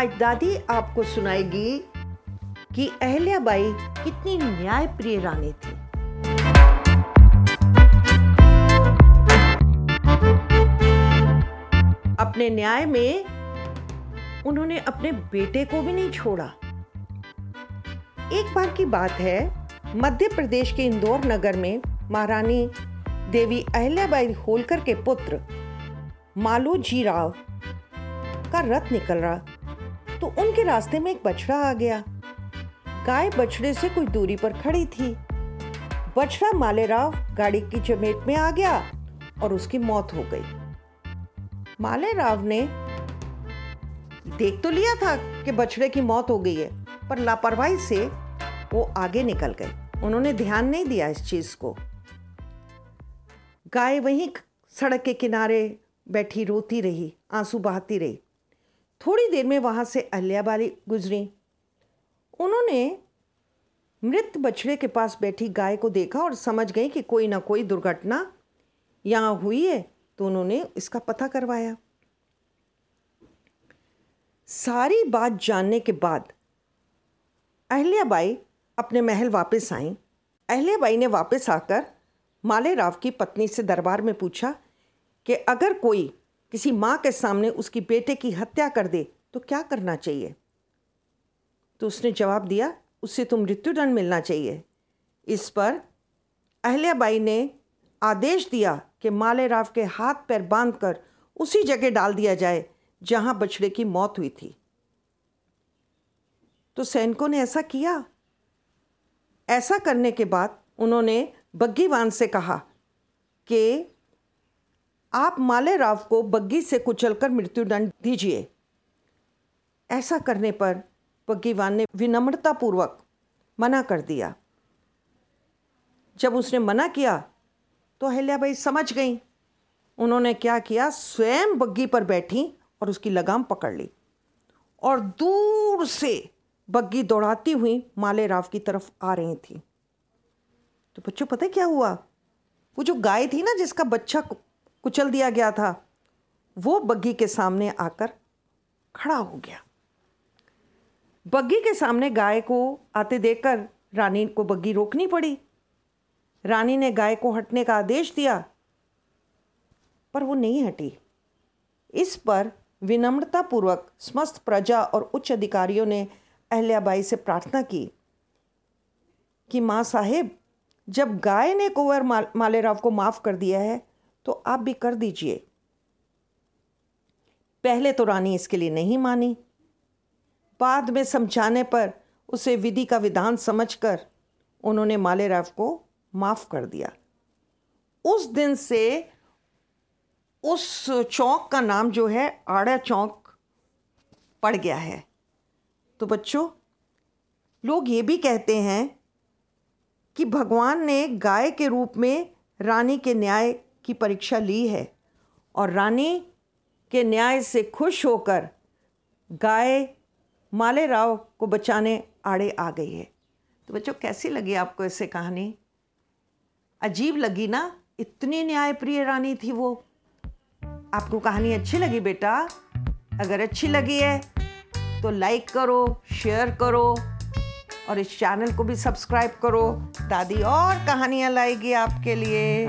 आज दादी आपको सुनाएगी कि अहल्याबाई कितनी न्यायप्रिय रानी थी। अपने न्याय में उन्होंने अपने बेटे को भी नहीं छोड़ा। एक बार की बात है, मध्य प्रदेश के इंदौर नगर में महारानी देवी अहल्याबाई होलकर के पुत्र मालू जी राव का रथ निकल रहा तो उनके रास्ते में एक बछड़ा आ गया। गाय बछड़े से कुछ दूरी पर खड़ी थी। बछड़ा मालेराव गाड़ी की चपेट में आ गया और उसकी मौत हो गई। मालेराव ने देख तो लिया था कि बछड़े की मौत हो गई है, पर लापरवाही से वो आगे निकल गए। उन्होंने ध्यान नहीं दिया इस चीज़ को। गाय वहीं सड़क के किनारे बैठी रोती रही, आँसू बहाती रही। थोड़ी देर में वहाँ से अहल्याबाई गुजरी। उन्होंने मृत बछड़े के पास बैठी गाय को देखा और समझ गई कि कोई ना कोई दुर्घटना यहाँ हुई है तो उन्होंने इसका पता करवाया। सारी बात जानने के बाद अहल्याबाई अपने महल वापस आई। अहल्याबाई ने वापस आकर मालेराव की पत्नी से दरबार में पूछा कि अगर कोई किसी माँ के सामने उसकी बेटे की हत्या कर दे तो क्या करना चाहिए? तो उसने जवाब दिया, उससे तो मृत्युदंड मिलना चाहिए। इस पर अहल्याबाई ने आदेश दिया कि मालेराव के हाथ पैर बाँध कर उसी जगह डाल दिया जाए, जहाँ बछड़े की मौत हुई थी। तो सैनिकों ने ऐसा किया। ऐसा करने के बाद उन्होंने बग्गीवान से कहा कि आप माले राव को बग्गी से कुचलकर मृत्युदंड दीजिए। ऐसा करने पर बग्गीवान ने विनम्रतापूर्वक मना कर दिया। जब उसने मना किया तो अहल्याबाई समझ गई। उन्होंने क्या किया? स्वयं बग्गी पर बैठी और उसकी लगाम पकड़ ली और दूर से बग्गी दौड़ाती हुई मालेराव की तरफ़ आ रही थी। तो बच्चों, पता क्या हुआ? वो जो गाय थी ना, जिसका बच्चा कुचल दिया गया था। वो बग्गी के सामने आकर खड़ा हो गया। बग्गी के सामने गाय को आते देखकर रानी को बग्गी रोकनी पड़ी। रानी ने गाय को हटने का आदेश दिया, पर वो नहीं हटी। इस पर विनम्रतापूर्वक समस्त प्रजा और उच्च अधिकारियों ने अहल्याबाई से प्रार्थना की कि माँ साहेब, जब गाय ने कुंवर मालेराव को माफ़ कर दिया है तो आप भी कर दीजिए। पहले तो रानी इसके लिए नहीं मानी। बाद में समझाने पर उसे विधि का विधान समझकर उन्होंने मालेराव को माफ़ कर दिया। उस दिन से उस चौक का नाम जो है, आड़ा चौक पड़ गया है। तो बच्चों, लोग ये भी कहते हैं कि भगवान ने गाय के रूप में रानी के न्याय की परीक्षा ली है और रानी के न्याय से खुश होकर गाय माले राव को बचाने आड़े आ गई है। तो बच्चों, कैसी लगी आपको ऐसे कहानी? अजीब लगी ना? इतनी न्यायप्रिय रानी थी वो। आपको कहानी अच्छी लगी बेटा? अगर अच्छी लगी है तो लाइक करो शेयर करो और इस चैनल को भी सब्सक्राइब करो। दादी और कहानियाँ लाएगी आपके लिए।